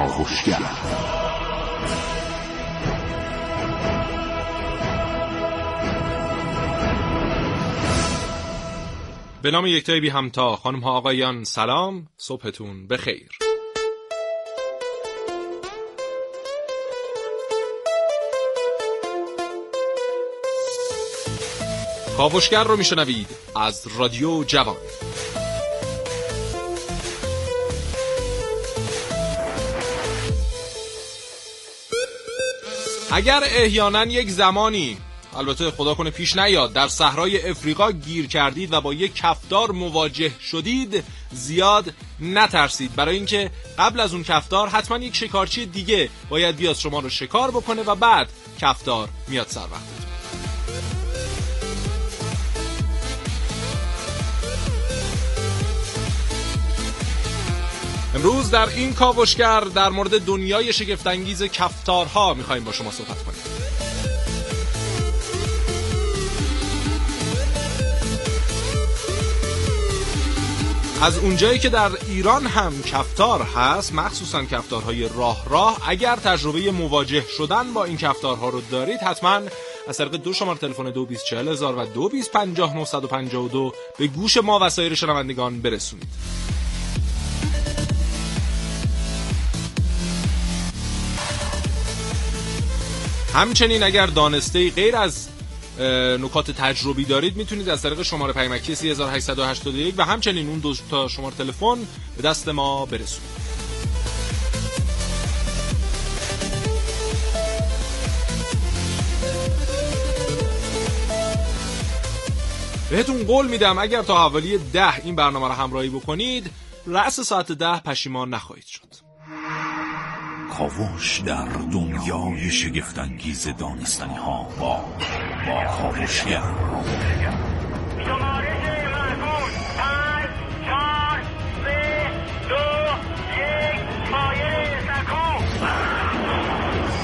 کاوشگر به نام یکتای بی همتا خانم ها آقایان سلام صبحتون بخیر. کاوشگر رو میشنوید از رادیو جوان. اگر احیانا یک زمانی البته خدا کنه پیش نیاد در صحرای افریقا گیر کردید و با یک کفدار مواجه شدید زیاد نترسید. برای اینکه قبل از اون کفدار حتما یک شکارچی دیگه باید بیاد شما رو شکار بکنه و بعد کفدار میاد سر وقت. امروز در این کاوشگر در مورد دنیای شگفتانگیز کفتارها می‌خوایم با شما صحبت کنیم. از اونجایی که در ایران هم کفتار هست مخصوصا کفتارهای راه راه اگر تجربه مواجه شدن با این کفتارها رو دارید حتما از طریق دو شماره تلفن 224000 و 2250 به گوش ما و سایر شنوندگان برسونید. همچنین اگر دانسته غیر از نکات تجربی دارید می‌تونید از طریق شماره پیمکی 3881 و همچنین اون دو تا شماره تلفن به دست ما برسونید. بهتون قول میدم اگر تا حوالی ده این برنامه رو همراهی بکنید رأس ساعت ده پشیمان نخواهید شد. کاوش در دنیای شگفتانگیز دانستنی ها با با کاوشگر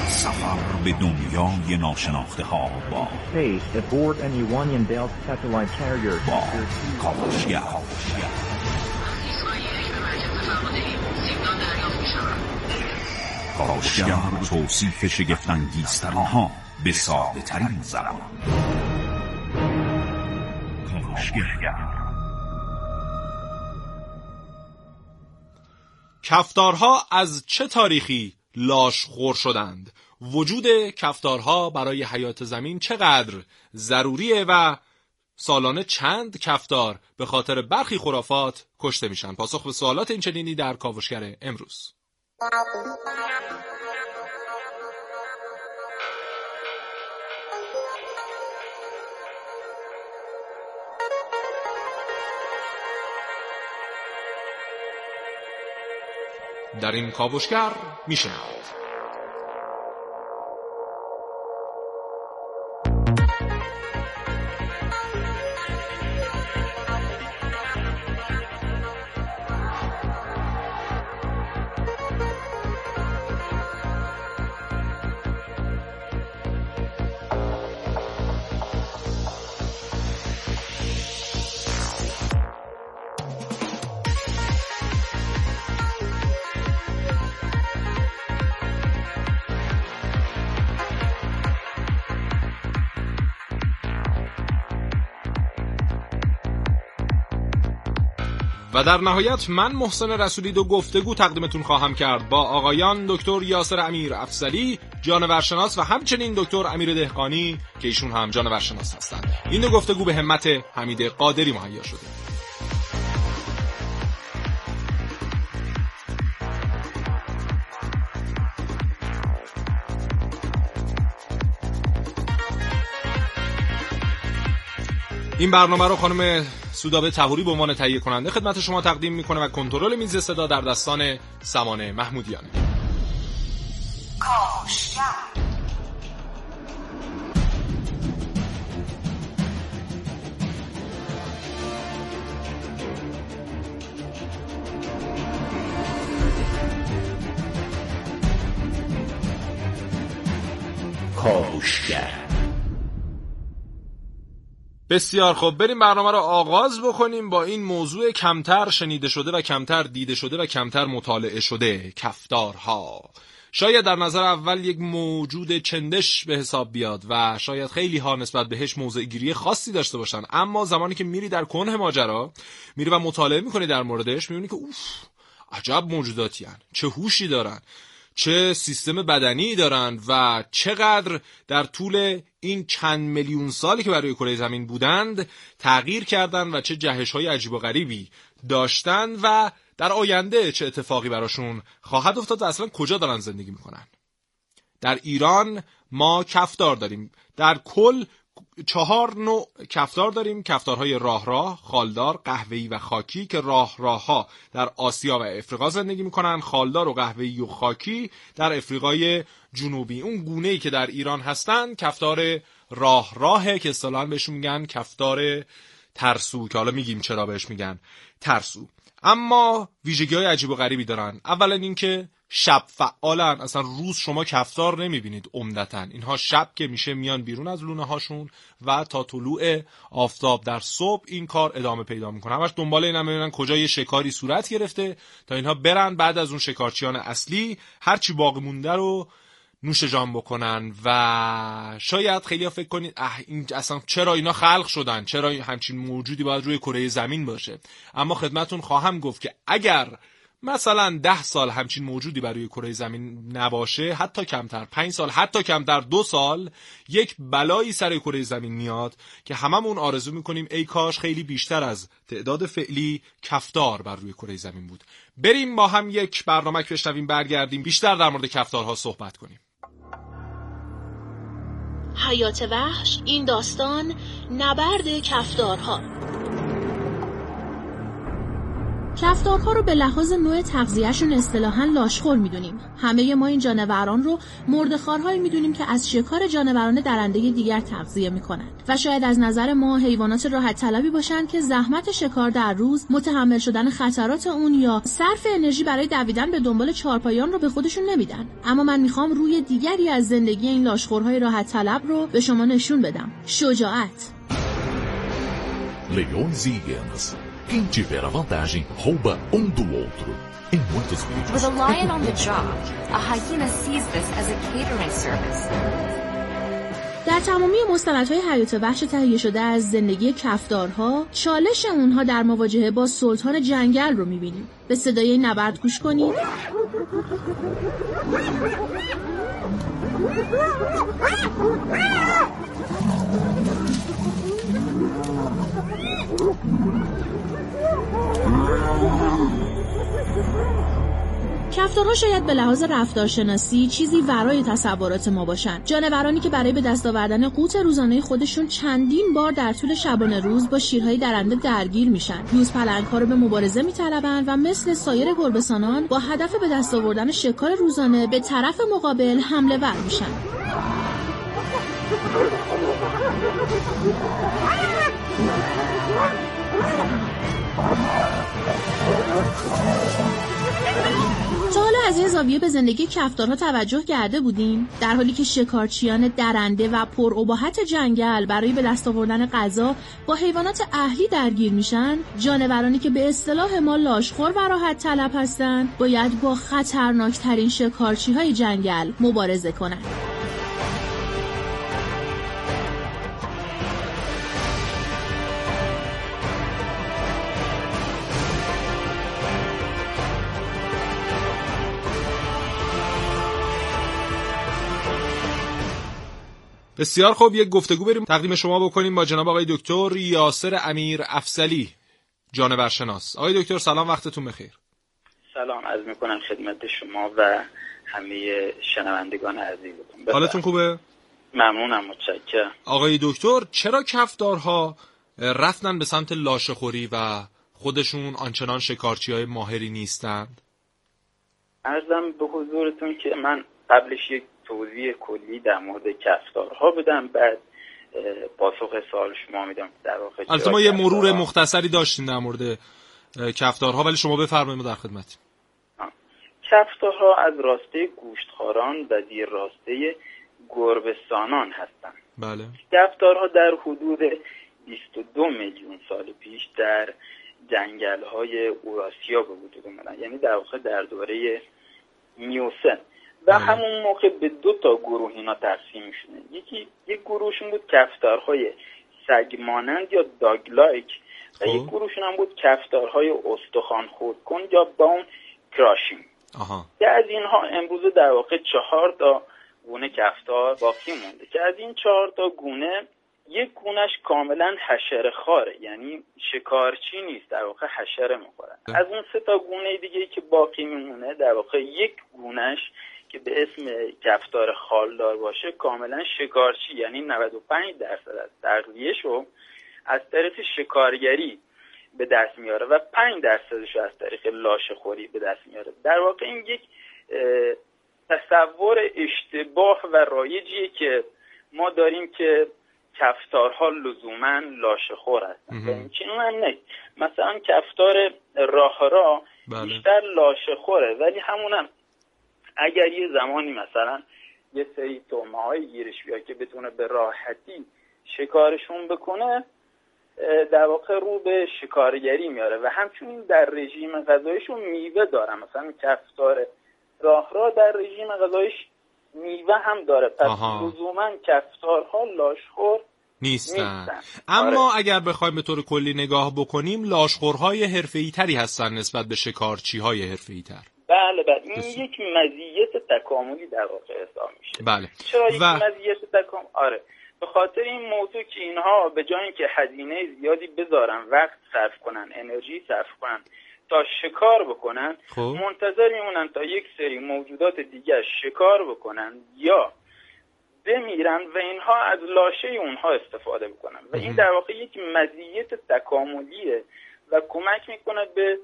سفر به دنیای ناشناخته ها با با کاوشگر کارشگر توصیف شگفتانگیزترین ها به ساده ترین زبان کفتارها از چه تاریخی لاش خور شدند؟ وجود کفتارها برای حیات زمین چقدر ضروریه و سالانه چند کفتار به خاطر برخی خرافات کشته میشن؟ پاسخ به سوالات این چنینی در کاوشگر امروز. در این کاوشگر میشنوید و در نهایت من محسن رسولی دو گفتگو تقدیمتون خواهم کرد با آقایان دکتر یاسر امیر افسلی جانورشناس و همچنین دکتر امیر دهقانی که ایشون هم جانورشناس هستند. این دو گفتگو به همت حمید قادری مهیا شده. این برنامه رو خانم سودابه تهوری به عنوان تهیه کننده خدمت شما تقدیم می‌کنه و کنترل میز صدا در دستان سمانه محمودیانه. کاوشگر بسیار خوب. بریم برنامه رو آغاز بکنیم با این موضوع کمتر شنیده شده و کمتر دیده شده و کمتر مطالعه شده. کفتارها. شاید در نظر اول یک موجود چندش به حساب بیاد و شاید خیلی ها نسبت بهش موضع گیری خاصی داشته باشن. اما زمانی که میری در کنه ماجرا میری و مطالعه می‌کنی در موردش می‌بینی که اوف عجب موجوداتی هن. چه هوشی دارن. چه سیستم بدنی دارند و چقدر در طول این چند میلیون سالی که برای کره زمین بودند تغییر کردند و چه جهش های عجیب و غریبی داشتند و در آینده چه اتفاقی براشون خواهد افتاد و اصلا کجا دارن زندگی می‌کنن. در ایران ما کفدار داریم. در کل چهار نوع کفتار داریم. کفتارهای راه راه، خالدار، قهوه‌ای و خاکی که راه راه ها در آسیا و افریقا زندگی می‌کنن. خالدار و قهوه‌ای و خاکی در افریقای جنوبی. اون گونه ای که در ایران هستن کفتار راه راهه که اصطلاحا بهشون میگن کفتار ترسو که حالا میگیم چرا بهش میگن ترسو. اما ویژگی های عجیب و غریبی دارن. اولا اینکه شب فعالن. اصلا روز شما کفتار نمی‌بینید عمدتا. اینها شب که میشه میان بیرون از لونه هاشون و تا طلوع آفتاب در صبح این کار ادامه پیدا می‌کنه. همش دنبال اینا می‌بینن کجا یه شکاری صورت گرفته تا اینها برن بعد از اون شکارچیان اصلی هرچی باقی مونده رو نوش جان بکنن و شاید خیلی فکر کنید اه این اصلا چرا اینا خلق شدن؟ چرا همچین موجودی باید روی کره زمین باشه؟ اما خدمتون خواهم گفت که اگر مثلا ده سال همچین موجودی برای کره زمین نباشه حتی کمتر. پنج سال حتی کمتر. دو سال یک بلایی سر کره زمین میاد که هممون آرزو می‌کنیم ای کاش خیلی بیشتر از تعداد فعلی کفتار بر روی کره زمین بود. بریم با هم یک برنامه بشنویم برگردیم. بیشتر در مورد کفتارها صحبت کنیم. حیات وحش این داستان نبرد کفتارها. کفتارها رو به لحاظ نوع تغذیهشون اصطلاحا لاشخور می‌دونیم. همه ما این جانوران رو مردخارهایی می‌دونیم که از شکار جانوران درنده دیگر تغذیه می‌کنن. و شاید از نظر ما حیوانات راحت طلبی باشن که زحمت شکار در روز متحمل شدن خطرات اون یا صرف انرژی برای دویدن به دنبال چارپایان رو به خودشون نمیدن. اما من می‌خوام روی دیگری از زندگی این لاشخورهای راحت طلب رو به شما نشون بدم. شجاعت. E hienas. Quem tiver a vantagem rouba um do outro. Em muitos vídeos. With a lion on the job, a hyena sees this as a catering service. در تمامی مستندهای حیات وحش تهیه شده از زندگی کفدارها چالش اونها در مواجهه با سلطان جنگل رو می‌بینیم به صدای این نبرد گوش کنید شاید به لحاظ رفتارشناسی چیزی ورای تصورات ما باشن. جانورانی که برای به دست آوردن قوت روزانه خودشون چندین بار در طول شبانه روز با شیرهای درنده درگیر میشن. یوز پلنگها رو به مبارزه میطلبند و مثل سایر گربهسانان با هدف به دست آوردن شکار روزانه به طرف مقابل حمله ور میشن. از این زاویه به زندگی کفتارها توجه کرده بودیم؟ در حالی که شکارچیان درنده و پراباحت جنگل برای به دست آوردن غذا با حیوانات اهلی درگیر میشن جانورانی که به اصطلاح ما لاشخور و راحت طلب هستند باید با خطرناکترین شکارچی های جنگل مبارزه کنند. بسیار خوب یک گفتگو بریم تقدیم شما بکنیم با جناب آقای دکتر یاسر امیر افسلی جانورشناس آقای دکتر سلام وقتتون بخیر. سلام عرض می‌کنم خدمت شما و همه شنوندگان عزیزتون. حالتون خوبه؟ ممنونم متشکرم. آقای دکتر چرا کفدارها رفتن به سمت لاشخوری و خودشون آنچنان شکارچی های ماهری نیستند؟ ارزم به حضورتون که من قبلش یک توضیح کلی در مورد کفتارها بدم بعد پاسخ سوال شما میدم در واقع البته ما یه مرور مختصری داشتیم در مورد کفتارها ولی شما بفرمایید ما در خدمتیم. کفتارها از راسته گوشتخاران و دیر راسته گربستانان هستند. بله. کفتارها در حدود 22 میلیون سال پیش در جنگل های اوراسیا به وجود اومدن. یعنی در واقع در دوره میوسن و. همون موقع به دو تا گروه اینا تقسیم شدن یکی یک گروهشون بود کفتارهای سگ مانند یا داگلایک و خب. یک گروهشون هم بود کفتارهای استخوان خودکن یا بون کراشیم که از اینها امروز در واقع چهار تا گونه کفتار باقی مونده. که از این چهار تا گونه یک گونهش کاملا حشره خاره. یعنی شکارچی نیست در واقع حشره می‌خوره از اون سه تا گونه دیگه که باقی میمونه در واقع یک گونهش که به اسم کفتار خالدار باشه کاملا شکارچی یعنی 95 درصد از تغذیهشو از طریق شکارگری به دست میاره و 5 درصدش رو از طریق لاشه خوری به دست میاره. در واقع این یک تصور اشتباه و رایجیه که ما داریم که کفتارها لزوما لاشه خور هستن. این چنین هم نیست مثلا کفتار راهرا بله. بیشتر لاشه خوره ولی همونم اگر یه زمانی مثلا یه سری تومه های گیرش بیاد که بتونه به راحتی شکارشون بکنه در واقع رو به شکارگری میاره. و همچنین در رژیم غذایشون میوه داره. مثلا کفتار راه را در رژیم غذایش میوه هم داره. پس. لزوما کفتارها لاشخور نیستن. نیستن. اما اگر بخوایم به طور کلی نگاه بکنیم لاشخورهای حرفه‌ای تری هستن نسبت به شکارچی های حرفه‌ای تر. بله بله. این بسیار. یک مزیت تکاملی در واقع حساب میشه. بله. چرا یک و مزیت تکام؟ آره. به خاطر این موضوع که اینها به جای اینکه هزینه زیادی بذارن وقت صرف کنن انرژی صرف کنن تا شکار بکنن خب. منتظر میمونن تا یک سری موجودات دیگر شکار بکنن یا بمیرن و اینها از لاشه اونها استفاده بکنن. و این. در واقع یک مزیت تکاملیه و کمک می‌کنه به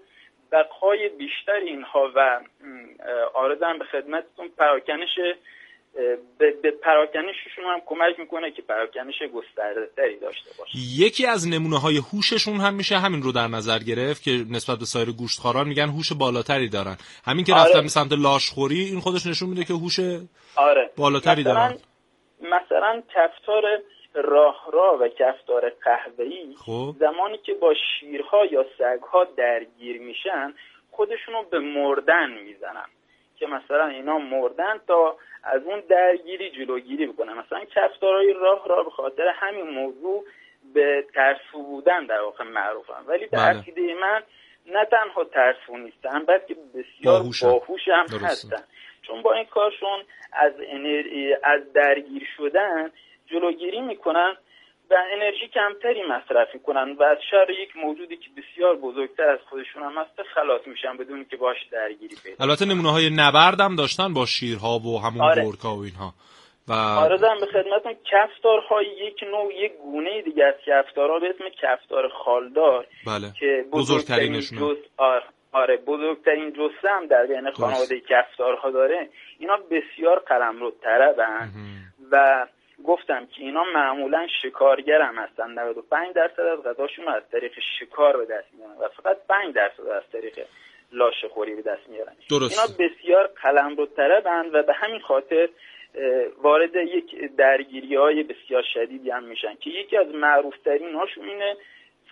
بقای بیشتر اینها و آرزم به خدمتتون پراکنش به, به پراکنششون هم کمک می‌کنه که پراکنش گسترده تری داشته باشه. یکی از نمونه های هوششون هم میشه همین رو در نظر گرفت که نسبت به سایر گوشتخواران میگن هوش بالاتری دارن. همین که آره. رفتن به سمت لاشخوری این خودش نشون میده که هوش آره. بالاتری مثلا دارن مثلا کفتار راهرا و کفتار قهوه‌ای خب زمانی که با شیرها یا سگها درگیر میشن خودشونو به مردن می‌زنن که مثلا اینا مردن تا از اون درگیری جلوگیری بکنن مثلا کفتارهای راه را به خاطر همین موضوع به ترسو بودن در واقع معروفن ولی در بله. عقیده من نه تنها ترسو نیستن بلکه بسیار. باهوش هم. هستن چون با این کارشون از انر... از درگیر شدن جلوگیری می‌کنن و انرژی کمتری مصرف می‌کنن و از شر یک موجودی که بسیار بزرگتر از خودشون هم هست خلاص میشن بدون که باش درگیری پیدا البته نمونه های نبردم داشتن با شیرها و همون آره. گرگا و اینها. و آرزم به خدمتون کفتارهای یک نوع یک گونه دیگه از کفتارها به اسم کفتار خالدار بله. که بزرگترین بزرگترینشونه. جز آره, آره بزرگترین جسه هم در بین خانواده کفتارها داره. اینا بسیار قلمرو طربن و گفتم که اینا معمولا شکارگر هم هستن 95 درصد از غذاشون رو از طریق شکار به دست میارن و فقط 5 درصد از طریق لاشه خوری به دست میارن درست. اینا بسیار قلمرو طربن و به همین خاطر وارد یک درگیری های بسیار شدیدی هم میشن که یکی از معروف ترین هاشون اینه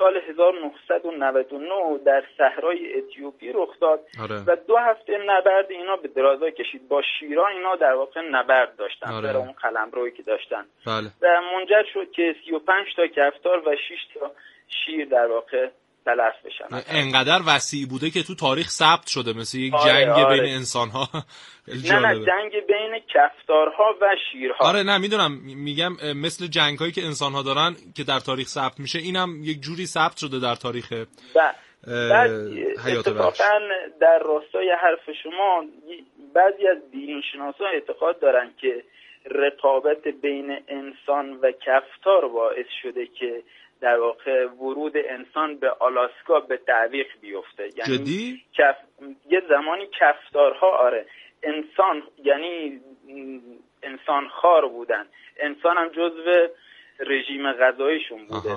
سال 1999 در صحرای اتیوپی رخ داد آره. و دو هفته نبرد اینا به درازا کشید با شیرا اینا در واقع نبرد داشتن آره. برای اون قلمرویی که داشتن بله و منجر شد که 35 تا کفتار و 6 تا شیر در واقع تلف بشن. انقدر وسیع بوده که تو تاریخ ثبت شده مثل یک آره، جنگ آره. بین انسان ها نه نه جنگ بین کفتارها و شیرها. آره نه می‌دونم. میگم مثل جنگ هایی که انسان ها دارن که در تاریخ ثبت میشه اینم یک جوری ثبت شده در تاریخ وحش اتفاقا در راستای حرف شما بعضی از دیرین شناسا اعتقاد دارن که رقابت بین انسان و کفتار باعث شده که در واقع ورود انسان به آلاسکا به تعویق بیفته. یعنی جدی؟ کف... یه زمانی کفتارها آره. انسان یعنی انسان خار بودن. انسان هم جزو رژیم غذاییشون بوده.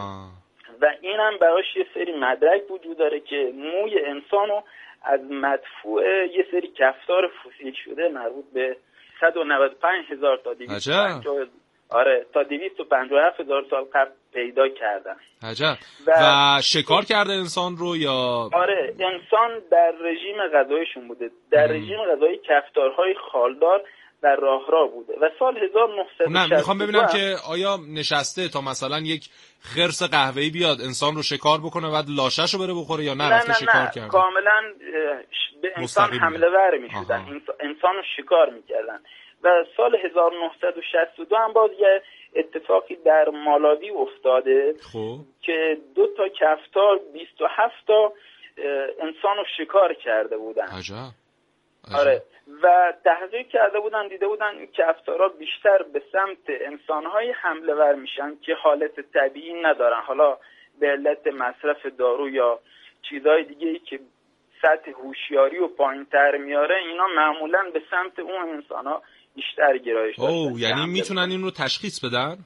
و این هم براش یه سری مدرک وجود داره که موی انسان رو از مدفوع یه سری کفتار فسیل شده مربوط به 195 هزار تا 250 آره تا 257 هزار سال قبل پیدا کردن. عجب. و, و شکار کرده انسان رو یا؟ آره انسان در رژیم غذایشون بوده. در رژیم غذایی کفتارهای خالدار در راه را بوده. و سال 1960 نه می‌خوام ببینم که آیا نشسته تا مثلا یک خرس قهوه‌ای بیاد انسان رو شکار بکنه بعد لاشش رو بره بخوره یا نه, نه نه شکار نه. کرده. کاملا به انسان حمله ور می‌شدن. انسان رو شکار می‌کردن. و سال 1962 هم باز یه اتفاقی در مالاوی افتاده خوب. که دو تا کفتار 27 تا انسان رو شکار کرده بودن عجب. آره و تحقیق کرده بودن دیده بودن کفتارا بیشتر به سمت انسانهای حمله ور میشن که حالت طبیعی ندارن حالا به علت مصرف دارو یا چیزهای دیگه ای که سطح هوشیاری و پایین تر میاره اینا معمولا به سمت اون انسان ها بیشتر گرایش داشتن او یعنی می‌تونن این رو تشخیص بدن؟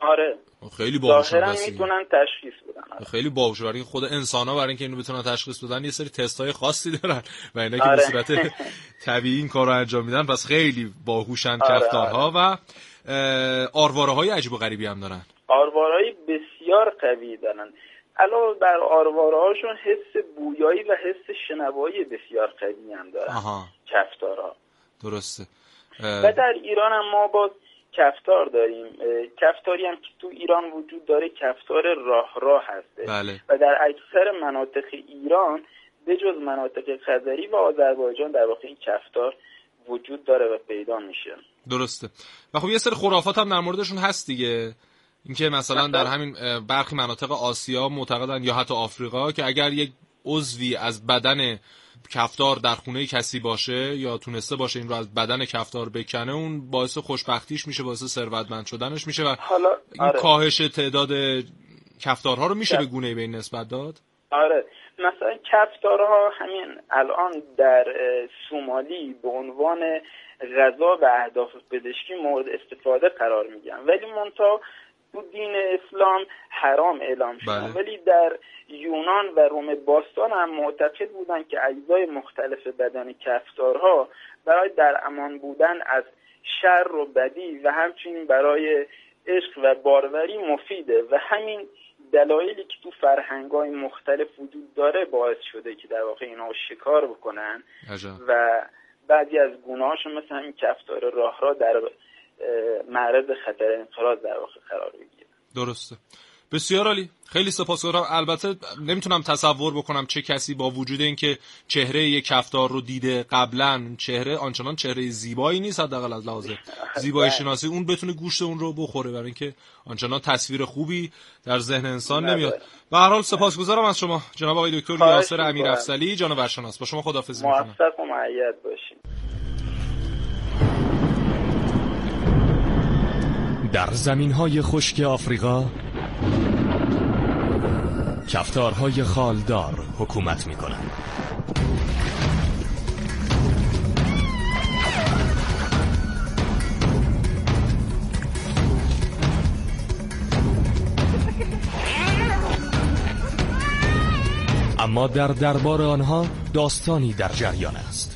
آره. خیلی باهوشن می‌تونن تشخیص بدن آره. خیلی باهوش برای خود انسان ها برای اینکه اینو بتونن تشخیص بدن یه سری تست های خاصی دارن و اینا که به آره. صورت طبیعی این کار رو انجام میدن. پس خیلی باهوشن آره کفتارها و آرواره های عجیب و غریبی هم دارن. آرواره بسیار قوی دارن. علاوه بر آرواره هاشون حس بویایی و حس شنوایی بسیار قوی هم دارن. آها. کفتارها. درسته. و در ایران هم ما باز کفتار داریم. کفتاری هم که تو ایران وجود داره کفتار راه راه هسته. بله. و در اکثر مناطق ایران به جز مناطق خزری و آذربایجان در واقع این کفتار وجود داره و پیدا میشه. درسته. و خب یه سری خرافات هم در موردشون هست دیگه. اینکه مثلا در همین برخی مناطق آسیا معتقدن یا حتی آفریقا که اگر یک عضوی از بدن کفتار در خونه کسی باشه یا تونسته باشه این رو از بدن کفتار بکنه اون باعث خوشبختیش میشه باعث ثروتمند شدنش میشه و حالا این آره. کاهش تعداد کفتارها رو میشه به گونه به این نسبت داد؟ آره. مثلا کفتارها همین الان در سومالی به عنوان غذا و اهداف پزشکی مورد استفاده قرار میگن ولی منتها تو دین اسلام حرام اعلام شدن بله. ولی در یونان و روم باستان هم معتقد بودن که اجزای مختلف بدن کفتارها برای در امان بودن از شر و بدی و همچنین برای عشق و باروری مفیده و همین دلایلی که تو فرهنگ های مختلف وجود داره باعث شده که در واقع اینا شکار بکنن عجب. و بعضی از گناهاشون مثل همین کفتار راه را در معرض خطر انقراض در واقع قرار بگیره. درسته. بسیار عالی. خیلی سپاسگزارم. البته نمی‌تونم تصور بکنم چه کسی با وجود اینکه چهره یک کفتار رو دیده قبلا چهره آنچنان چهره زیبایی نیست حداقل از لحاظ زیبایی شناسی. اون بتونه گوشت اون رو بخوره برای اینکه آنچنان تصویر خوبی در ذهن انسان نمیاد. به هر حال سپاسگزارم از شما. جناب آقای دکتر یاسر امیر افضلی جانورشناس با شما خداحافظی می‌کنم. موفق و معید باشین در زمین های خشک آفریقا کفتارهای خالدار حکومت می کنند. اما در دربار آنها داستانی در جریان است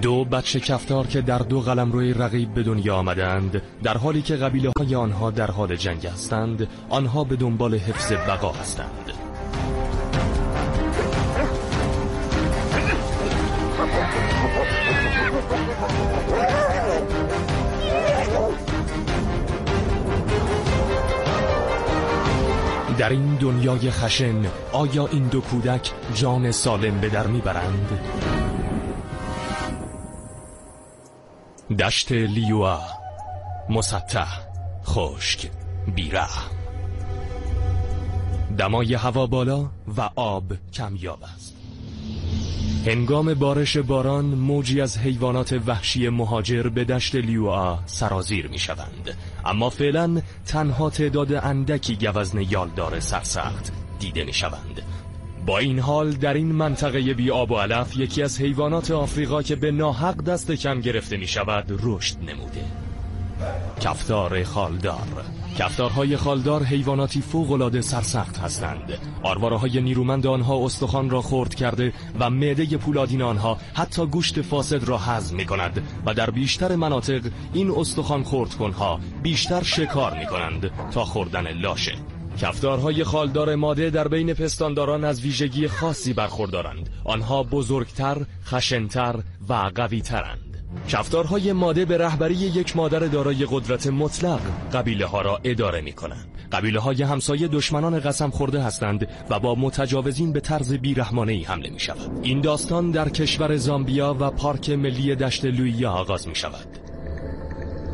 دو بچه کفتار که در دو قلمروی رقیب به دنیا آمدند در حالی که قبیله های آنها در حال جنگ هستند آنها به دنبال حفظ بقا هستند در این دنیای خشن آیا این دو کودک جان سالم به در می‌برند؟ دشت لیوا مسطح خشک بیره دمای هوا بالا و آب کمیاب است. هنگام بارش باران موجی از حیوانات وحشی مهاجر به دشت لیوآ سرازیر می شوند اما فعلا تنها تعداد اندکی گوزن یالدار سرسخت دیده می شوند با این حال در این منطقه بی آب و علف یکی از حیوانات آفریقا که به ناحق دست کم گرفته می شود رشد نموده. کفتار خالدار. کفتارهای خالدار حیواناتی فوق‌العاده سرسخت هستند. آرواره های نیرومند آنها استخوان را خرد کرده و معده پولادین آنها حتی گوشت فاسد را هضم می کند و در بیشتر مناطق این استخوان خرد کنها بیشتر شکار می کنند تا خوردن لاشه. کفتارهای خالدار ماده در بین پستانداران از ویژگی خاصی برخوردارند آنها بزرگتر، خشنتر و قویترند کفتارهای ماده به رهبری یک مادر دارای قدرت مطلق قبیله ها را اداره می کنند. قبیله های همسایه دشمنان قسم خورده هستند و با متجاوزین به طرز بیرحمانه ای حمله می شود. این داستان در کشور زامبیا و پارک ملی دشت لویا آغاز می شود.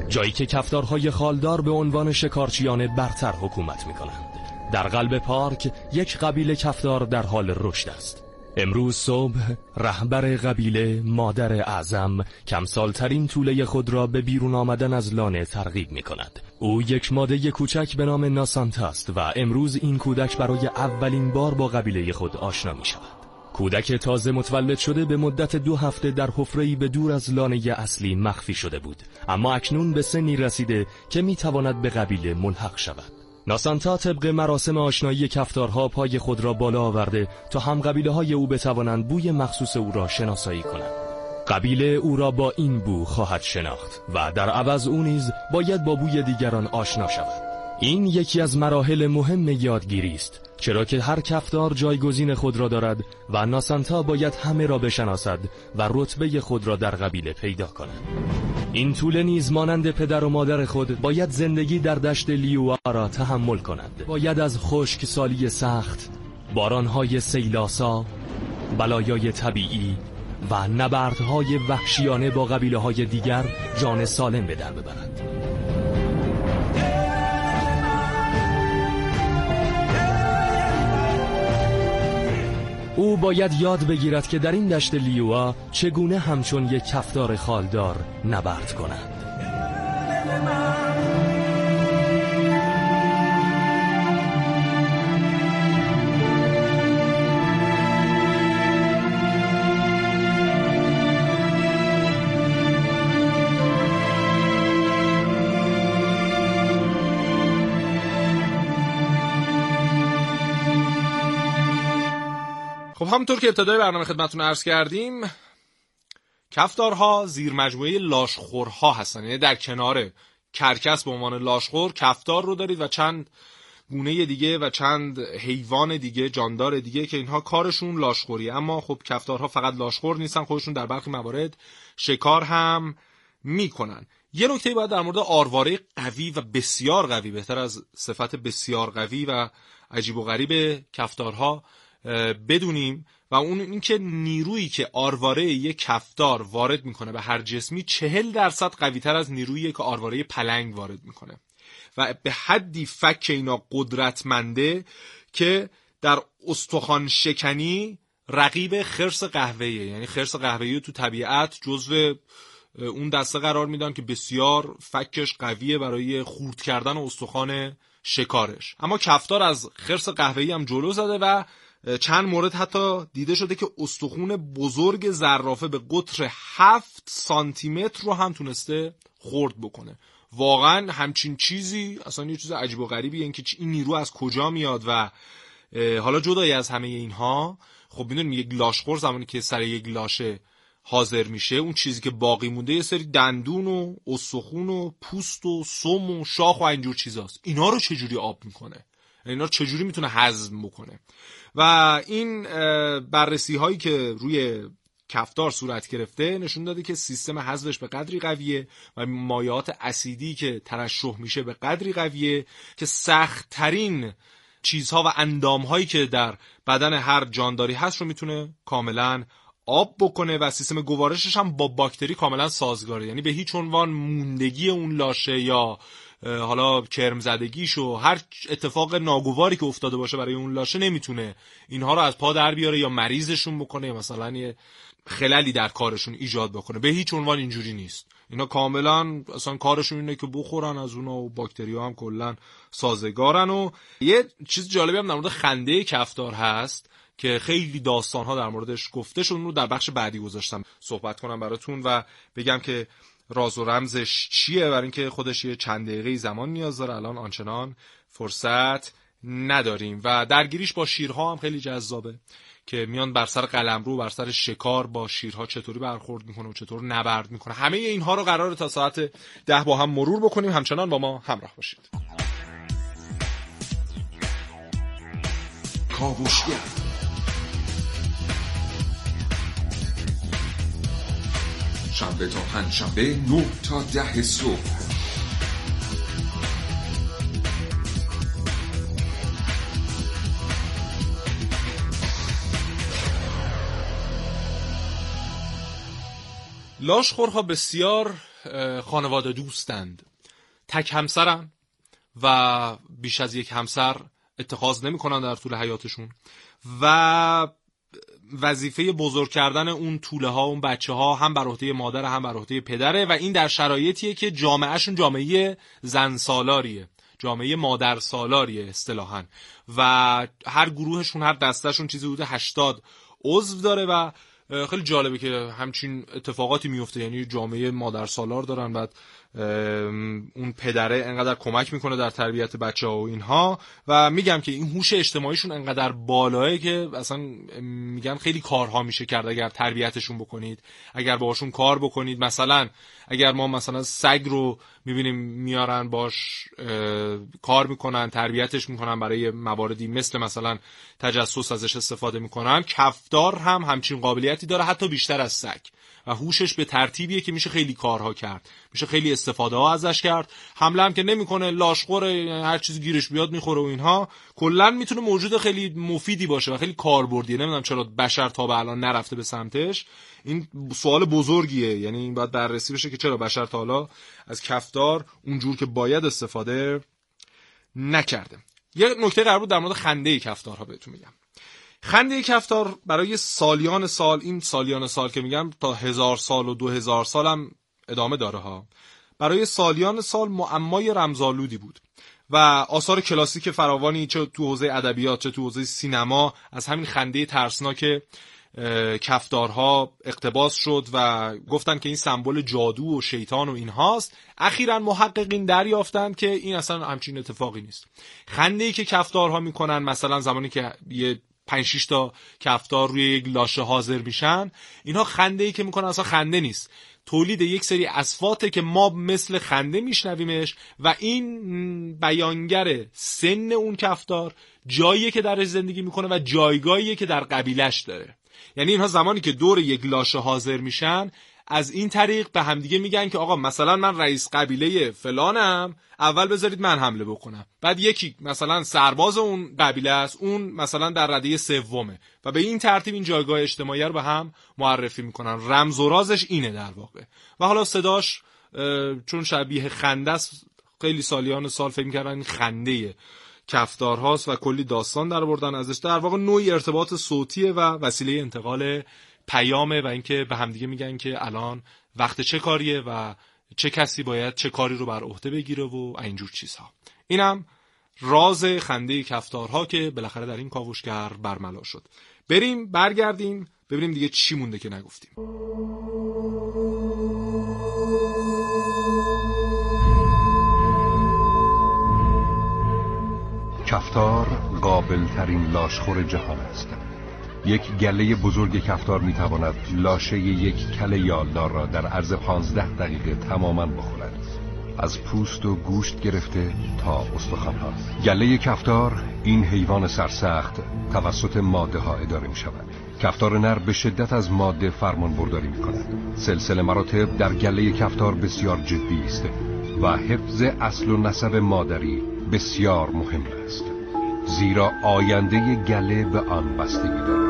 جایی که کفتارهای خالدار به عنوان شکارچیان برتر حکومت می کنند. در قلب پارک یک قبیله کفتار در حال رشد است. امروز صبح رهبر قبیله مادر اعظم کمسالترین طوله خود را به بیرون آمدن از لانه ترغیب می کند او یک ماده کوچک به نام ناسانتا است و امروز این کودک برای اولین بار با قبیله خود آشنا می شود کودک تازه متولد شده به مدت دو هفته در حفره‌ای به دور از لانه اصلی مخفی شده بود. اما اکنون به سنی رسیده که می تواند به قبیله ملحق شود. ناسانتا طبق مراسم آشنایی کفتارها پای خود را بالا آورده تا هم قبیله های او بتوانند بوی مخصوص او را شناسایی کنند. قبیله او را با این بو خواهد شناخت و در عوض او نیز باید با بوی دیگران آشنا شود. این یکی از مراحل مهم یادگیری است چرا که هر کفتار جایگزین خود را دارد و ناسانتا باید همه را بشناسد و رتبه خود را در قبیله پیدا کند. این طول نیز مانند پدر و مادر خود باید زندگی در دشت لیوا را تحمل کند. باید از خشک سالی سخت بارانهای سیلاسا بلایای طبیعی و نبردهای وحشیانه با قبیله های دیگر جان سالم به در ببرد. او باید یاد بگیرد که در این دشت لیوا چگونه همچون یک کفتار خالدار نبرد کند. خب همونطور که ابتدای برنامه خدمتتون عرض کردیم کفتارها زیر مجموعه لاشخورها هستن. یعنی در کنار کرکس به عنوان لاشخور کفتار رو دارید و چند گونه دیگه و چند حیوان دیگه جاندار دیگه که اینها کارشون لاشخوریه اما خب کفتارها فقط لاشخور نیستن خودشون در برخی موارد شکار هم می‌کنن. یه نکته باید در مورد آرواره قوی و بسیار قوی بهتر از صفت بسیار قوی و عجیب و غریب کفتارها بدونیم و اون اینکه نیرویی که آرواره یک کفتار وارد می‌کنه به هر جسمی چهل درصد قوی تر از نیرویی که آرواره پلنگ وارد می‌کنه. و به حدی فک اینا قدرتمنده که در استخوان شکنی رقیب خرس قهوه‌ای یعنی خرس قهوه‌ای تو طبیعت جزو اون دسته قرار میدن که بسیار فکش قویه برای خورد کردن استخوان شکارش. اما کفتار از خرس قهوه‌ای هم جلو زده و چند مورد حتی دیده شده که استخون بزرگ زرافه به قطر هفت سانتی متر رو هم تونسته خورد بکنه. واقعا همچین چیزی اصلا یه چیز عجیب و غریبی اینکه این نیرو از کجا میاد و حالا جدای از همه اینها خب می‌دونیم یک لاشخور زمانی که سر یک لاشه حاضر میشه اون چیزی که باقی مونده یه سری دندون و استخون و پوست و سم و شاخ و اینجور چیزاست. اینا رو چجوری آب می‌کنه؟ اینا رو چجوری می‌تونه هضم بکنه؟ و این بررسی هایی که روی کفتار صورت گرفته نشون داده که سیستم حذفش به قدری قویه و مایعات اسیدی که ترشح میشه به قدری قویه که سختترین چیزها و اندامهایی که در بدن هر جانداری هست رو می‌تونه کاملا آب بکنه و سیستم گوارشش هم با باکتری کاملا سازگاره. یعنی به هیچ عنوان موندگی اون لاشه یا حالا کرم زدگیش و هر اتفاق ناگواری که افتاده باشه برای اون لاشه نمی‌تونه اینها رو از پا در بیاره یا مریضشون بکنه یا مثلا یه خللی در کارشون ایجاد بکنه. به هیچ عنوان اینجوری نیست. اینا کاملا اصلا کارشون اینه که بخورن از اونا و باکتری هم کلا سازگارن و یه چیز جالبی هم در مورد خنده کفتار هست که خیلی داستان ها در موردش گفته شد رو در بخش بعدی گذاشتم صحبت کنم براتون و بگم که راز و رمزش چیه؟ برای اینکه خودش یه چند دقیقه زمان نیاز داره. الان آنچنان فرصت نداریم. و درگیریش با شیرها هم خیلی جذابه که میان بر سر قلمرو بر سر شکار با شیرها چطوری برخورد می‌کنه و چطور نبرد می‌کنه. همه اینها رو قرار تا ساعت ده با هم مرور بکنیم. همچنان با ما همراه باشید. کاوشگر. شنبه تا پنج شنبه نه تا ده صبح. لاشخورها بسیار خانواده دوستند. تک همسرن و بیش از یک همسر اتخاذ نمی‌کنن در طول حیاتشون. و وظیفه بزرگ کردن اون طوله ها اون بچه ها هم بر عهده مادر هم بر عهده پدره و این در شرایطیه که جامعهشون جامعه زن سالاریه جامعه مادر سالاریه اصطلاحا. و هر گروهشون هر دستشون چیزی بوده 80 عضو داره و خیلی جالبه که همچین اتفاقاتی میفته یعنی جامعه مادر سالار دارن بعد اون پدره انقدر کمک می‌کنه در تربیت بچه ها و اینها و میگم که این هوش اجتماعیشون انقدر بالاه که اصلا میگن خیلی کارها میشه کرد اگر تربیتشون بکنید اگر باشون کار بکنید. مثلا اگر ما مثلا سگ رو می‌بینیم میارن باش کار می‌کنن تربیتش می‌کنن برای مواردی مثل مثلا تجسس ازش استفاده می‌کنن کفدار هم همچین قابلیتی داره حتی بیشتر از سگ. و هوشش به ترتیبیه که میشه خیلی کارها کرد. میشه خیلی استفاده ها ازش کرد. حمله هم که نمی‌کنه لاشخور هر چیزی گیرش بیاد می‌خوره و اینها. کلا می‌تونه موجود خیلی مفیدی باشه و خیلی کاربردیه. نمی‌دونم چرا بشر تا به الان نرفته به سمتش. این سوال بزرگیه. یعنی این باید بررسی بشه که چرا بشر تا حالا از کفدار اونجور که باید استفاده نکرده. یه نکته قرار بود در مورد خنده کفدارها بهتون میگم خنده کفتار برای سالیان سال این سالیان سال که میگم تا هزار سال و دو هزار سال هم ادامه داره ها. برای سالیان سال معمای رمزالودی بود و آثار کلاسیک فراوانی چه تو حوزه ادبیات چه تو حوزه سینما از همین خنده ترسناک کفدارها اقتباس شد و گفتن که این سمبل جادو و شیطان و اینهاست اخیرا محققین دریافتند که این اصلا همچین اتفاقی نیست. خنده ای که کفدارها می‌کنن مثلا زمانی که یه 5 6 تا کفتار روی یک لاشه حاضر میشن. اینها خنده ای که می‌کنن اصلا خنده نیست. تولید یک سری اسفاته که ما مثل خنده میشنویمش و این بیانگر سن اون کفتار جاییه که درش زندگی می‌کنه و جایگاهیه که در قبیلش داره. یعنی اینها زمانی که دور یک لاشه حاضر میشن از این طریق به همدیگه میگن که آقا مثلا من رئیس قبیله فلانم اول بذارید من حمله بکنم. بعد یکی مثلا سرباز اون قبیله است اون مثلا در رده سومه. و به این ترتیب این جایگاه اجتماعی رو به هم معرفی می‌کنن. رمز و رازش اینه در واقع. و حالا صداش چون شبیه خنده است خیلی سالیان سال فکر می‌کردن خنده کفدارهاست و کلی داستان در بردن ازش. در واقع نوعی ارتباط صوتیه و وسیله انتقال پیامه و اینکه به همدیگه میگن که الان وقت چه کاریه و چه کسی باید چه کاری رو بر عهده بگیره و اینجور چیزها. اینم راز خنده کفتارها که بالاخره در این کاوشگر برملا شد. بریم برگردیم ببینیم دیگه چی مونده که نگفتیم. کفتار قابل ترین لاشخور جهان است. یک گله بزرگ کفتار می‌تواند لاشه یک کل یالدار را در عرض پانزده دقیقه تماما بخورد. از پوست و گوشت گرفته تا استخوانها گله کفتار این حیوان سرسخت توسط ماده ها اداره می شود کفتار نر به شدت از ماده فرمان برداری می کند سلسله مراتب در گله کفتار بسیار جدی است و حفظ اصل و نسب مادری بسیار مهم است. زیرا آینده گله به آن بستگی دارد.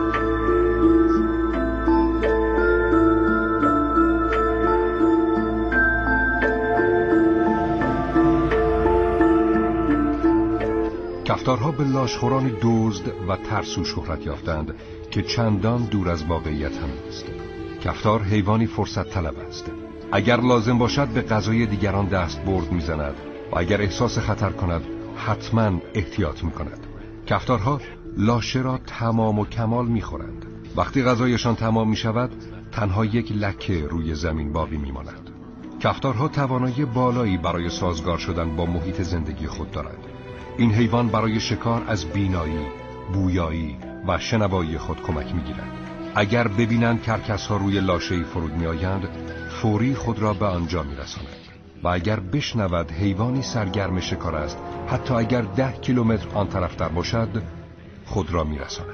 کفتارها به لاشخوران دزد و ترسو شهرت یافتند که چندان دور از واقعیت هم نیست. کفتار حیوانی فرصت طلب است. اگر لازم باشد به غذای دیگران دست برد می‌زند و اگر احساس خطر کند حتما احتیاط می کند کفتارها لاشه را تمام و کمال می خورند. وقتی غذایشان تمام می شود تنها یک لکه روی زمین باقی می ماند کفتارها توانایی بالایی برای سازگار شدن با محیط زندگی خود دارد این حیوان برای شکار از بینایی، بویایی و شنوایی خود کمک می گیرند. اگر ببینند کرکس ها روی لاشه فرود می آیند فوری خود را به آنجا می رساند. و اگر بشنود حیوانی سرگرم شکار است حتی اگر ده کیلومتر آن طرفتر باشد خود را میرساند.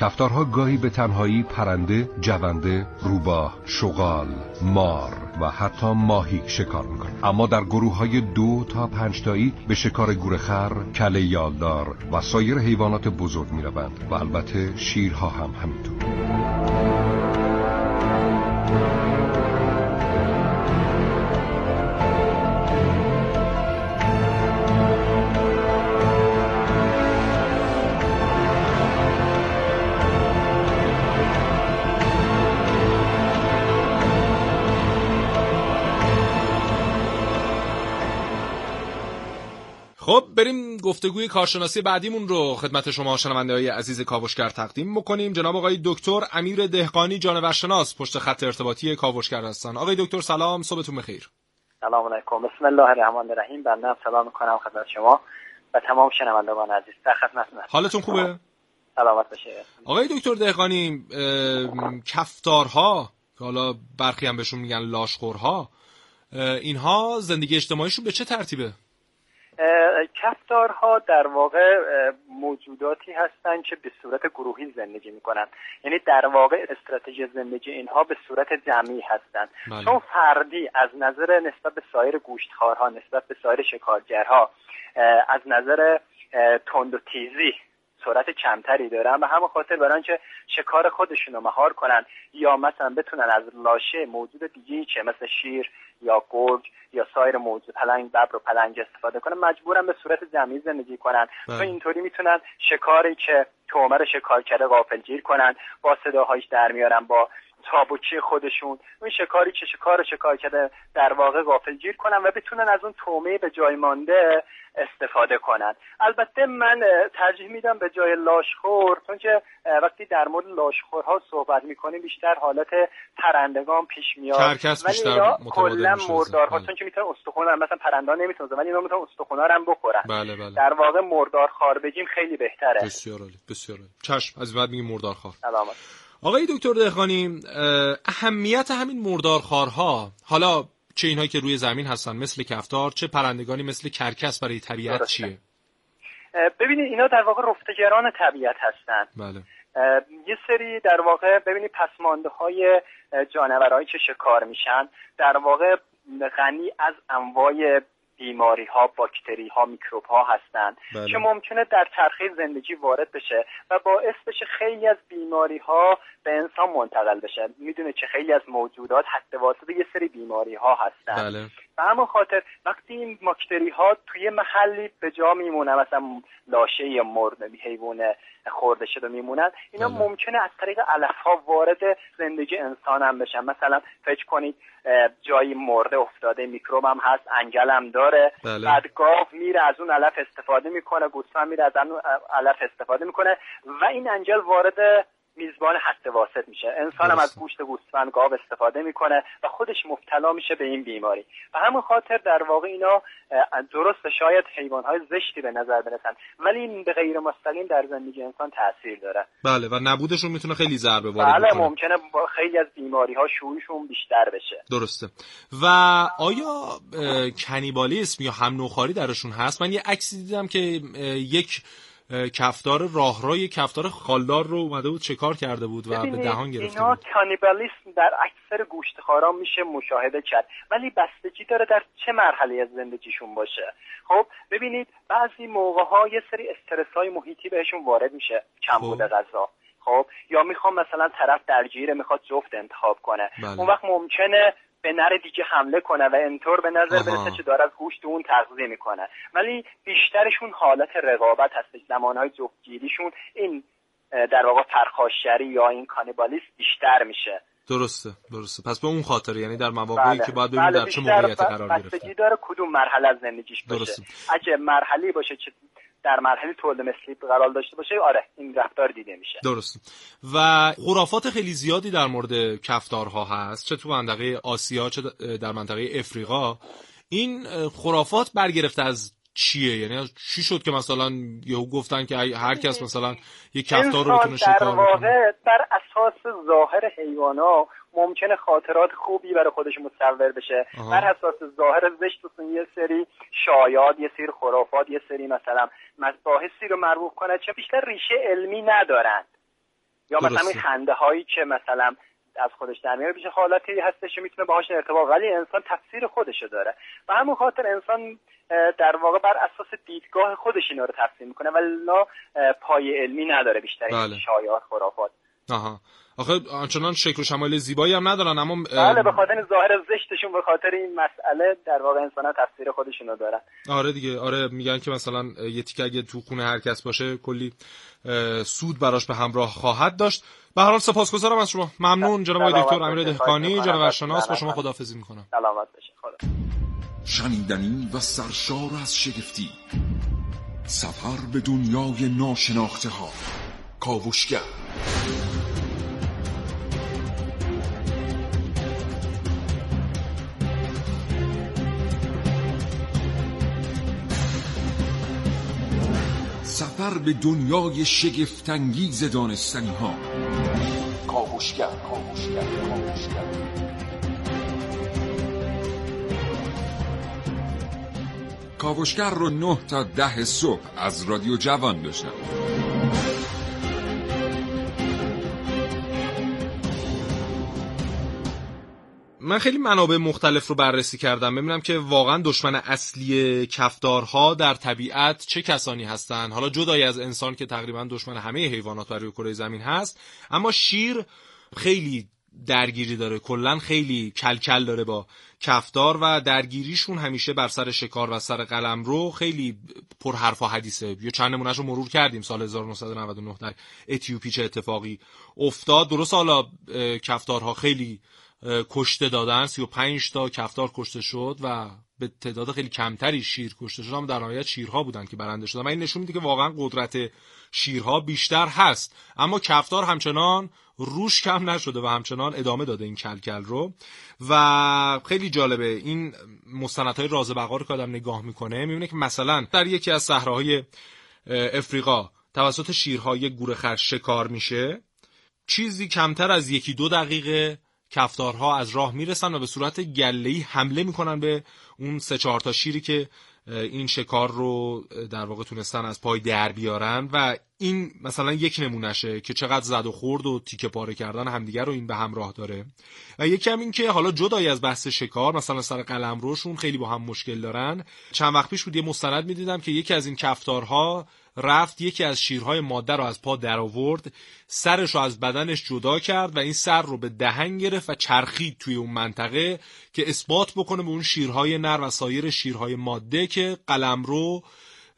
کفتارها گاهی به تنهایی پرنده، جونده، روباه، شغال، مار و حتی ماهی شکار می‌کنند. اما در گروه های دو تا پنجتایی به شکار گورخر، کله یالدار و سایر حیوانات بزرگ می‌روند و البته شیرها هم همینطور. خب بریم گفتگوی کارشناسی بعدیمون رو خدمت شما شنونده های عزیز کاوشگر تقدیم بکنیم. جناب آقای دکتر امیر دهقانی جانورشناس پشت خط ارتباطی کاوشگر هستن. آقای دکتر سلام صبحتون بخیر. سلام علیکم. بسم الله الرحمن الرحیم. بنده سلام می‌کنم خدمت شما و تمام شنوندگان عزیز. در خدمتتون حالتون خوبه؟ سلامت باشه. آقای دکتر دهقانی کفتارها که حالا برخی هم بهشون میگن لاشخورها اینها زندگی اجتماعیشون به چه ترتیبه؟ کفتارها در واقع موجوداتی هستند که به صورت گروهی زندگی می‌کنن یعنی در واقع استراتژی زندگی اینها به صورت جمعی هستند بله. چون فردی از نظر نسبت به سایر گوشتخوارها نسبت به سایر شکارگرها از نظر تند و تیزی سرعت کمتری دارن و همه خاطر برای که شکار خودشون رو مهار کنن یا مثلا بتونن از لاشه موجود دیگه که مثل شیر یا گرگ یا سایر موجود پلنگ ببر و پلنگ استفاده کنن مجبورن به صورت جمعی زندگی کنن و بله. اینطوری می‌تونن شکاری که تومر شکار کرده غافلگیر کنن با صداهایش در میارن با تابوچی خودشون. اون شکاری که شکار شکار کرده در واقع غافلگیر کنن و بتونن از اون تومه به جای مانده استفاده کنن. البته من ترجیح میدم به جای لاشخور چون که وقتی در مورد لاشخورها صحبت می‌کنیم بیشتر حالت پرندگان پیش میاد. ولی اینا کلا مردارها چون که می‌تونن استخوان مثلا پرنده نمی‌تونن ولی اینا می‌تونن استخوان هم بخورن. بله بله. در واقع مردار خار بگیم خیلی بهتره. بسیار عالی بسیار عالی. چشم از بعد میگیم مردار خار سلامت. آقای دکتر دهقانی اهمیت همین مردارخوارها حالا چه اینهایی که روی زمین هستن مثل کفتار چه پرندگانی مثل کرکس برای طبیعت چیه؟ ببینید اینا در واقع رفتگران طبیعت هستن. بله. یه سری در واقع ببینید پسمانده های جانورهایی که شکار میشن در واقع غنی از انواع بیماری ها باکتری ها میکروب ها هستند بله. که ممکنه در چرخه زندگی وارد بشه و باعث بشه خیلی از بیماری ها به انسان منتقل بشه می‌دونه که خیلی از موجودات حتی واسطه یه سری بیماری ها هستن بله. به همون خاطر وقتی این باکتری ها توی محلی به جا میمونه مثلا لاشه یا مرد حیوان خورده شده میمونن اینا بله. ممکنه از طریق علف ها وارد زندگی انسان هم بشن مثلا فکر کنید جایی مرده افتاده میکروب هم هست انگل هم داره بله. بعد گاو میره از اون علف استفاده می‌کنه گوسفند میره از اون علف استفاده می‌کنه و این انگل وارد میزبان حد واسط میشه. انسان هم از گوشت گوسفند گاو استفاده می‌کنه و خودش مبتلا میشه به این بیماری. و همون خاطر در واقع اینا درست شاید حیوانهای زشتی به نظر برسن ولی این به غیر مستقیم در زندگی انسان تاثیر داره. بله و نبودشون می‌تونه خیلی ضربه وارد بله ممکنه با خیلی از بیماری ها شویشون بیشتر بشه. درسته. و آیا کنیبالیسم یا هم نوخاری درشون هست؟ من یه عکسی دیدم که یک کفتار راهروی کفتار خالدار رو اومده بود چکار کرده بود و به دهان گرفته اینا کانیبالیسم در اکثر گوشتخواران میشه مشاهده کرد. ولی بستگی داره در چه مرحله از زندگیشون باشه. خب ببینید بعضی موقع ها یه سری استرس های محیطی بهشون وارد میشه کمبود خب. غذا. خب یا می‌خوام مثلا طرف درگیره می‌خواد جفت انتخاب کنه. بله. اون وقت ممکنه به نر دیگه حمله کنه و اینطور به نظر برسه که داره از گوشت اون تغذیه می‌کنه ولی بیشترشون حالت رقابت هستش زمانهای جفتگیریشون این در واقع پرخاشگری یا این کانیبالیسم بیشتر میشه درسته درسته پس به اون خاطر یعنی در مواقعی بله. که باید ببینیم بله. در چه موقعیتی قرار گرفته داره کدوم مرحله از زندگیش باشه درسته. اگه مرحله باشه که در مرحله تولد مثلی قرار داشته باشه آره این رفتار دیده میشه. درست و خرافات خیلی زیادی در مورد کفتارها هست چه تو منطقه آسیا چه در منطقه افریقا. این خرافات برگرفته از چیه؟ یعنی چی شد که مثلا یهو گفتن که هر کس مثلا یک کفتار رو بتونه شکار بکنه؟ بر اساس ظاهر حیوانا ممکنه خاطرات خوبی برای خودش متصور بشه. آها. بر اساس ظاهر زشت یه سری شایاد یه سری خرافات یه سری مثلا مباحثی رو مربوط کنه چه بیشتر ریشه علمی ندارند یا مثلا این خنده هایی که مثلا از خودش در میاره بیش حالتی هستش که می‌تونه باهاش ارتباط ولی انسان تفسیر خودشو داره. و همون خاطر انسان در واقع بر اساس دیدگاه خودش اینا رو تفسیر می‌کنه ولی لا پای علمی نداره بیشتر بله. شایعات خرافات. آها. آخه آنچنان شکل و شمایل زیبایی هم ندارن اما بله به خاطر ظاهر زشتشون به خاطر این مسئله در واقع انسان ها تفسیر خودشونو دارن. آره دیگه آره میگن که مثلا یه تیکه اگه تو خونه هر کس باشه کلی سود براش به همراه خواهد داشت. به هر حال سپاسگزارم از شما. ممنون جناب آقای دکتر امیر دهقانی جناب با شما خداحافظی می‌کنم. سلامت بشه خدا. شنیدنی و سرشار از شگفتی. سفر به دنیای ناشناخته ها کاوشگر. سفر به دنیای شگفتانگیز دانستنی ها کاوشگر کاوشگر کاوشگر. کاوشگر رو نه تا ده صبح از رادیو جوان داشتم من خیلی منابع مختلف رو بررسی کردم. ببینم که واقعا دشمن اصلی کفدارها در طبیعت چه کسانی هستند حالا جدای از انسان که تقریبا دشمن همه حیوانات برای کره زمین هست. اما شیر خیلی درگیری داره. کلا خیلی کلکل داره با کفدار و درگیریشون همیشه بر سر شکار و سر قلم رو خیلی پر حرف و حدیثه. یه چند نمونهش رو مرور کردیم. سال 1999 در اتیوپی چه اتفاقی افتاد. درست حالا کفدارها خیلی کشته دادن 35 تا کفتار کشته شد و به تعداد خیلی کمتری شیر کشته شد. اما در نهایت شیرها بودن که برنده شدن. و این نشون میده که واقعا قدرت شیرها بیشتر هست. اما کفتار همچنان روش کم نشده و همچنان ادامه داده این کلکل رو. و خیلی جالبه این مستندهای راز بقا رو که آدم نگاه می‌کنه می‌بینه که مثلا در یکی از صحراهای افریقا توسط شیرها یک گوره خرش شکار میشه. چیزی کمتر از یکی دو دقیقه کفتارها از راه می‌رسن و به صورت گله‌ای حمله می‌کنن به اون سه چهار تا شیری که این شکار رو در واقع تونستن از پای در بیارن و این مثلا یک نمونهشه که چقدر زد و خورد و تیکه پاره کردن همدیگر رو این به همراه داره. و یکی هم این که حالا جدای از بحث شکار مثلا سر قلم روشون خیلی با هم مشکل دارن. چند وقت پیش بود یه مستند می‌دیدم که یکی از این کفتارها رفت یکی از شیرهای ماده رو از پا در آورد سرش رو از بدنش جدا کرد و این سر رو به دهن گرفت و چرخید توی اون منطقه که اثبات بکنه به اون شیرهای نر و سایر شیرهای ماده که قلم رو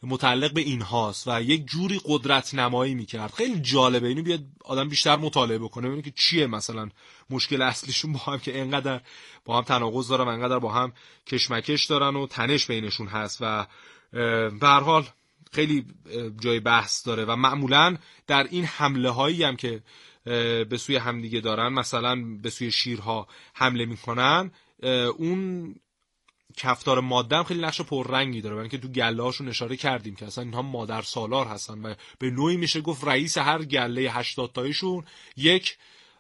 متعلق به این هاست و یک جوری قدرت نمایی می‌کرد. خیلی جالبه. اینو بیاد آدم بیشتر مطالعه بکنه ببینه که چیه مثلا. مشکل اصلیشون با هم که انقدر با هم تناقض دارن و انقدر با هم کشمکش دارن و تنش بینشون هست و به هر حال خیلی جای بحث داره و معمولا در این حمله هایی هم که به سوی همدیگه دارن مثلا به سوی شیرها حمله می‌کنن اون کفتار ماده هم خیلی نقش پررنگی داره. برای اینکه تو گله هاشون اشاره کردیم که اصلا اینها مادر سالار هستن و به نوعی میشه گفت رئیس هر گله 80 تایشون یک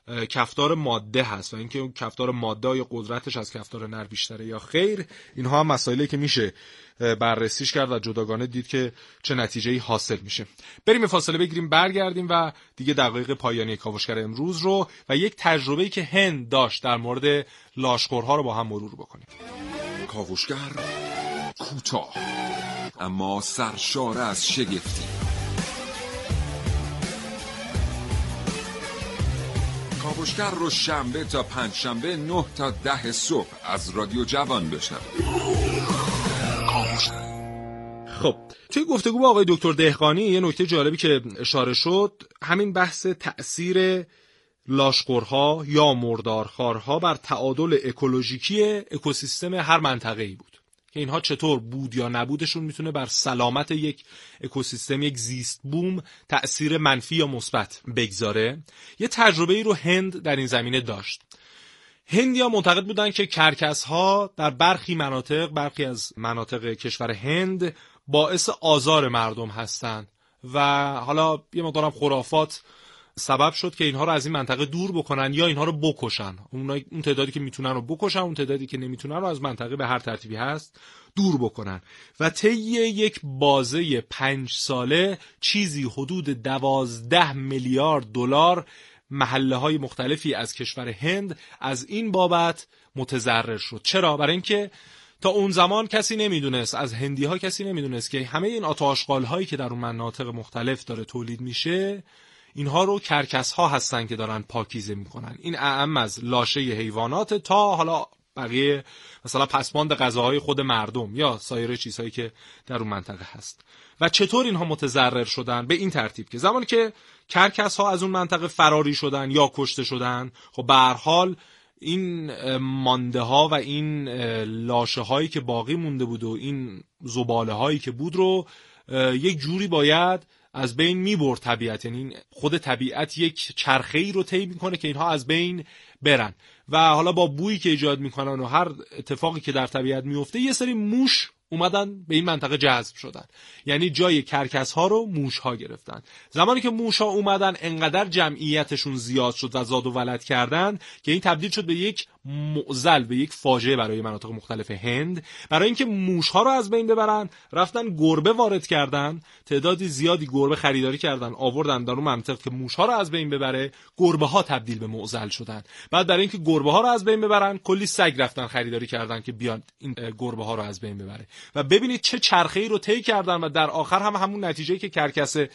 کفتار ماده هست و اینکه اون کفتار ماده یا قدرتش از کفتار نر بیشتره یا خیر اینها هم مسائلی که میشه بررسیش کرد و جداگانه دید که چه نتیجه حاصل میشه. بریم فاصله بگیریم برگردیم و دیگه دقایق پایانی کاوشگر امروز رو و یک تجربه که هند داشت در مورد لاشخورها رو با هم مرور بکنیم. کاوشگر کوتاه اما سرشار از شگفتی. کاوشگر رو شنبه تا پنج شنبه نه تا ده صبح از رادیو جوان بشنوید. خب توی گفتگو با آقای دکتر دهقانی یه نکته جالبی که اشاره شد همین بحث تأثیر لاشخورها یا مردارخوارها بر تعادل اکولوژیکی اکوسیستم هر منطقه ای بود. که اینها چطور بود یا نبودشون می‌تونه بر سلامت یک اکوسیستم یک زیست بوم تأثیر منفی یا مثبت بگذاره. یه تجربه ای رو هند در این زمینه داشت. هندیا معتقد بودن که کرکس ها در برخی مناطق برخی از مناطق کشور هند باعث آزار مردم هستند و حالا یه مقدارم خرافات سبب شد که اینها رو از این منطقه دور بکنن یا اینها رو بکشن. اون تعدادی که می‌تونن رو بکشن اون تعدادی که نمی‌تونن رو از منطقه به هر ترتیبی هست دور بکنن. و طی یک بازه پنج ساله چیزی حدود دوازده میلیارد دلار محله های مختلفی از کشور هند از این بابت متضرر شد. چرا؟ برای اینکه تا اون زمان کسی نمی‌دونست از هندی ها کسی نمی‌دونست که همه این آتاشقال هایی که در اون مناطق مختلف داره تولید میشه اینها رو کرکس ها هستن که دارن پاکیزه می‌کنن. این اعم از لاشه حیوانات تا حالا بقیه مثلا پسماند غذاهای خود مردم یا سایر چیزهایی که در اون منطقه هست. و چطور اینها متضرر شدن؟ به این ترتیب که زمانی که کرکس ها از اون منطقه فراری شدن یا کشته شدن خب به حال این مانده ها و این لاشه هایی که باقی مونده بود و این زباله هایی که بود رو یک جوری باید از بین می‌برد طبیعت. یعنی خود طبیعت یک چرخه ای رو طی می‌کنه که اینها از بین برن. و حالا با بویی که ایجاد می‌کنن و هر اتفاقی که در طبیعت میفته یه سری موش اومدن به این منطقه جذب شدن. یعنی جای کرکس ها رو موش ها گرفتن. زمانی که موش ها اومدن انقدر جمعیتشون زیاد شد و زاد و ولد کردن که این تبدیل شد به یک معزل به یک فاجعه برای مناطق مختلف هند. برای اینکه موش ها رو از بین ببرن رفتن گربه وارد کردن. تعدادی زیادی گربه خریداری کردن آوردن در اون منطقه که موش ها رو از بین ببره گربه ها تبدیل به معزل شدن. بعد برای اینکه گربه ها رو از بین ببرن کلی سگ رفتن خریداری کردن که بیان این گربه ها رو از بین ببره. و ببینید چه چرخه ای رو طی کردن و در آخر هم همون نتیجه که کرکسه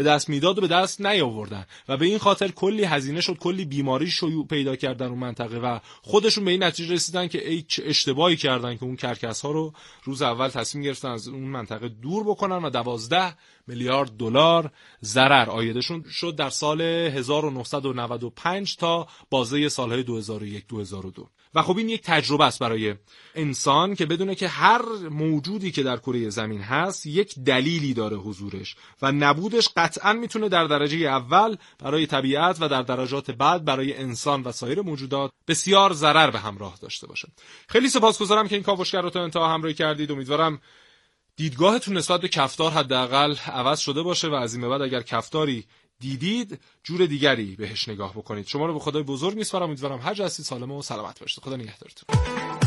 به دست می‌داد و به دست نیاوردن. و به این خاطر کلی هزینه شد کلی بیماری شیوع پیدا کردن اون منطقه و خودشون به این نتیجه رسیدن که ای اشتباهی کردن که اون کرکس ها رو روز اول تصمیم گرفتن از اون منطقه دور بکنن و دوازده میلیارد دلار ضرر. آیدشون شد در سال 1995 تا بازه سالهای 2001 2002 و خب این یک تجربه است برای انسان که بدونه که هر موجودی که در کره زمین هست یک دلیلی داره حضورش و نبودش قطعا می‌تونه در درجه اول برای طبیعت و در درجات بعد برای انسان و سایر موجودات بسیار ضرر به همراه داشته باشه. خیلی سپاسگزارم که این کاوشگر رو تا انتها همراهی کردید. امیدوارم دیدگاهتون نسبت به کفتار حداقل عوض شده باشه و از این بعد اگر کفتاری دیدید جور دیگری بهش نگاه بکنید. شما رو به خدای بزرگ میسپارم. امیدوارم هر جا هستید سالم و سلامت باشید. خدا نگهدارتون.